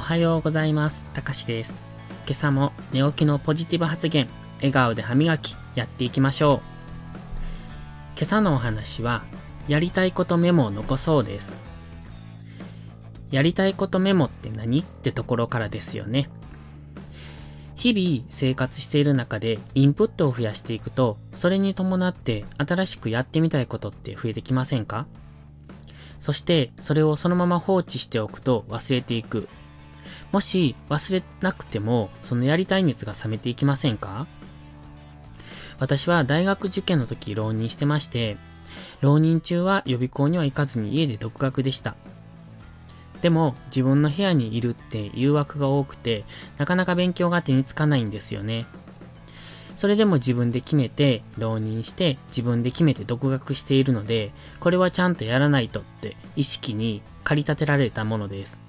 おはようございます。たかしです。今朝も寝起きのポジティブ発言、笑顔で歯磨き、やっていきましょう。今朝のお話は、やりたいことメモを残そうです。やりたいことメモって何？ってところからですよね。日々生活している中でインプットを増やしていくと、それに伴って新しくやってみたいことって増えてきませんか？そしてそれをそのまま放置しておくと忘れていく。もし忘れなくてもそのやりたい熱が冷めていきませんか？私は大学受験の時浪人してまして、浪人中は予備校には行かずに家で独学でした。でも自分の部屋にいるって誘惑が多くて、なかなか勉強が手につかないんですよね。それでも自分で決めて、浪人して、自分で決めて独学しているので、これはちゃんとやらないとって意識に駆り立てられたものです。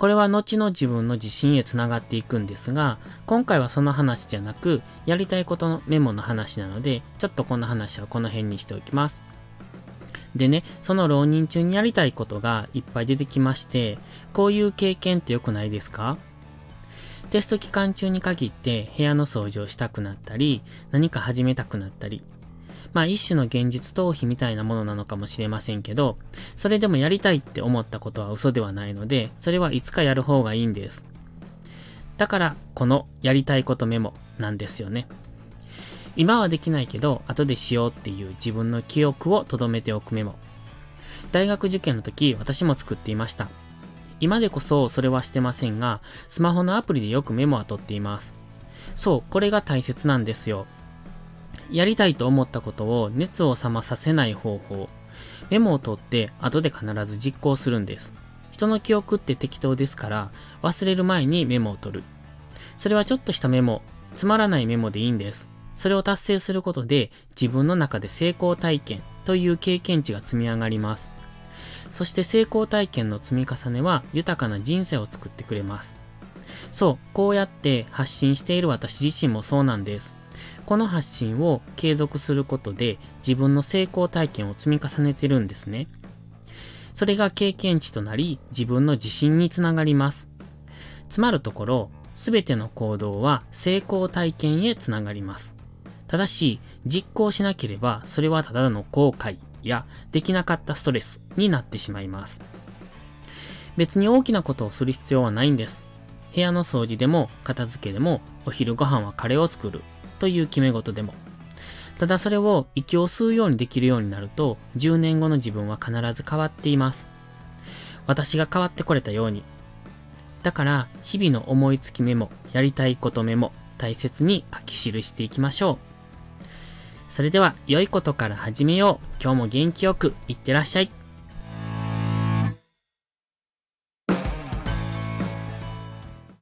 これは後の自分の自信へつながっていくんですが、今回はその話じゃなく、やりたいことのメモの話なので、ちょっとこの話はこの辺にしておきます。でね、その浪人中にやりたいことがいっぱい出てきまして、こういう経験って良くないですか？テスト期間中に限って部屋の掃除をしたくなったり、何か始めたくなったり、まあ一種の現実逃避みたいなものなのかもしれませんけど、それでもやりたいって思ったことは嘘ではないので、それはいつかやる方がいいんです。だから、このやりたいことメモなんですよね。今はできないけど、後でしようっていう自分の記憶を留めておくメモ。大学受験の時、私も作っていました。今でこそそれはしてませんが、スマホのアプリでよくメモは取っています。そう、これが大切なんですよ。やりたいと思ったことを熱を冷まさせない方法。メモを取って後で必ず実行するんです。人の記憶って適当ですから、忘れる前にメモを取る。それはちょっとしたメモ、つまらないメモでいいんです。それを達成することで自分の中で成功体験という経験値が積み上がります。そして成功体験の積み重ねは豊かな人生を作ってくれます。そう、こうやって発信している私自身もそうなんです。この発信を継続することで自分の成功体験を積み重ねてるんですね。それが経験値となり自分の自信につながります。つまるところ、すべての行動は成功体験へつながります。ただし、実行しなければそれはただの後悔やできなかったストレスになってしまいます。別に大きなことをする必要はないんです。部屋の掃除でも片付けでもお昼ご飯はカレーを作るという決め事でも。ただそれを息を吸うようにできるようになると10年後の自分は必ず変わっています。私が変わってこれたように。だから日々の思いつきメモ、やりたいことメモ、大切に書き記していきましょう。それでは良いことから始めよう。今日も元気よくいってらっしゃい。